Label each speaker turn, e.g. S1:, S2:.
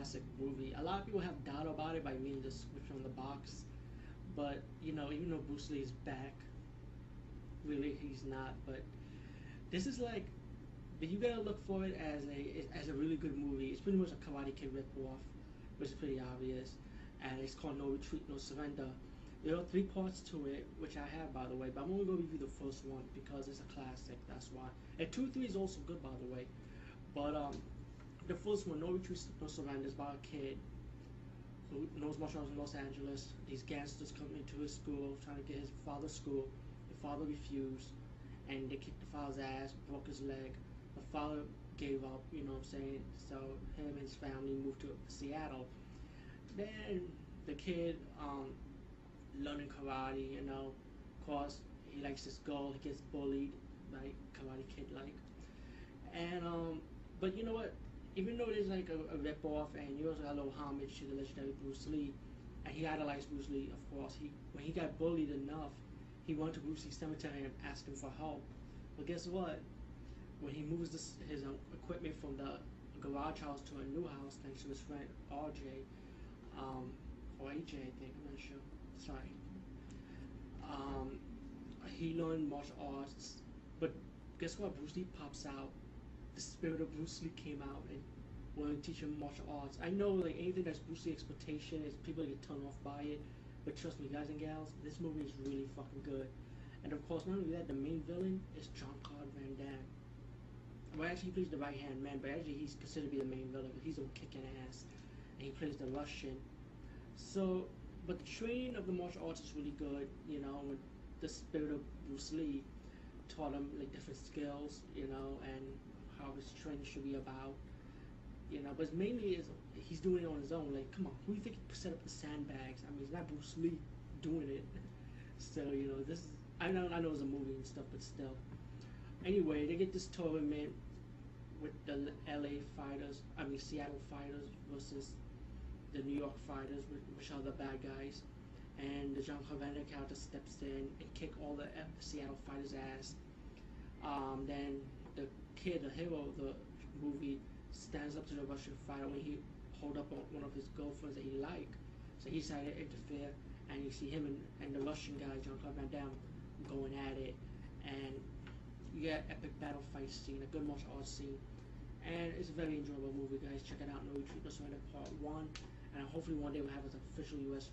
S1: classic movie. A lot of people have doubt about it by reading the description on the box, but you know, even though Bruce Lee is back, really he's not. But this is like, but you gotta look for it as a as a really good movie. It's pretty much a Karate Kid ripoff, which is pretty obvious, and it's called No Retreat, No Surrender. There are three parts to it, which I have by the way, but I'm only gonna review the first one because it's a classic. That's why. And two, three is also good by the way, but um, the first one, No Retreat, No Surrender, is about a kid who knows martial arts in Los Angeles. These gangsters come into his school trying to get his father's school. The father refused, and they kicked the father's ass, broke his leg. The father gave up, you know what I'm saying? So him and his family moved to Seattle. Then the kid um, learning karate, you know, of course he likes this girl, he gets bullied, like Karate Kid like. And um, but you know what? Even though is like a, a rip off, and you also got a little homage to the legendary Bruce Lee, and he idolized Bruce Lee, of course. He when he got bullied enough, he went to Bruce Lee's cemetery and asked him for help. But guess what? When he moves this, his um, equipment from the garage house to a new house, thanks to his friend RJ, um, or AJ, I think, I'm not sure. Sorry. Um, he learned martial arts, but guess what? Bruce Lee pops out. The spirit of Bruce Lee came out and wanted to teach him martial arts. I know, like anything that's Bruce Lee exploitation is people get turned off by it, but trust me, guys and gals, this movie is really fucking good. And of course, not only that, the main villain is Jean-Claude Van Damme. Well, actually, he plays the right hand man, but actually, he's considered to be the main villain. He's a kicking ass, and he plays the Russian. So, but the training of the martial arts is really good. You know, the spirit of Bruce Lee taught him like different skills. You know, and how training should be about. You know, but mainly is he's doing it on his own. Like, come on, who do you think set up the sandbags? I mean, it's not Bruce Lee doing it. So you know, this is I know I know it's a movie and stuff, but still. Anyway, they get this tournament with the LA fighters, I mean Seattle fighters versus the New York fighters, which are the bad guys. And the John Carpenter character steps in and kick all the Seattle fighters' ass. Um, then the kid, the hero of the movie, stands up to the Russian fighter when he hold up on one of his girlfriends that he like. So he decided to interfere, and you see him and, and the Russian guy, Jean-Claude Van Damme, going at it, and you get epic battle fight scene, a good martial arts scene, and it's a very enjoyable movie, guys. Check it out, No Retreat, No Surrender Part 1, and hopefully one day we'll have an official U.S.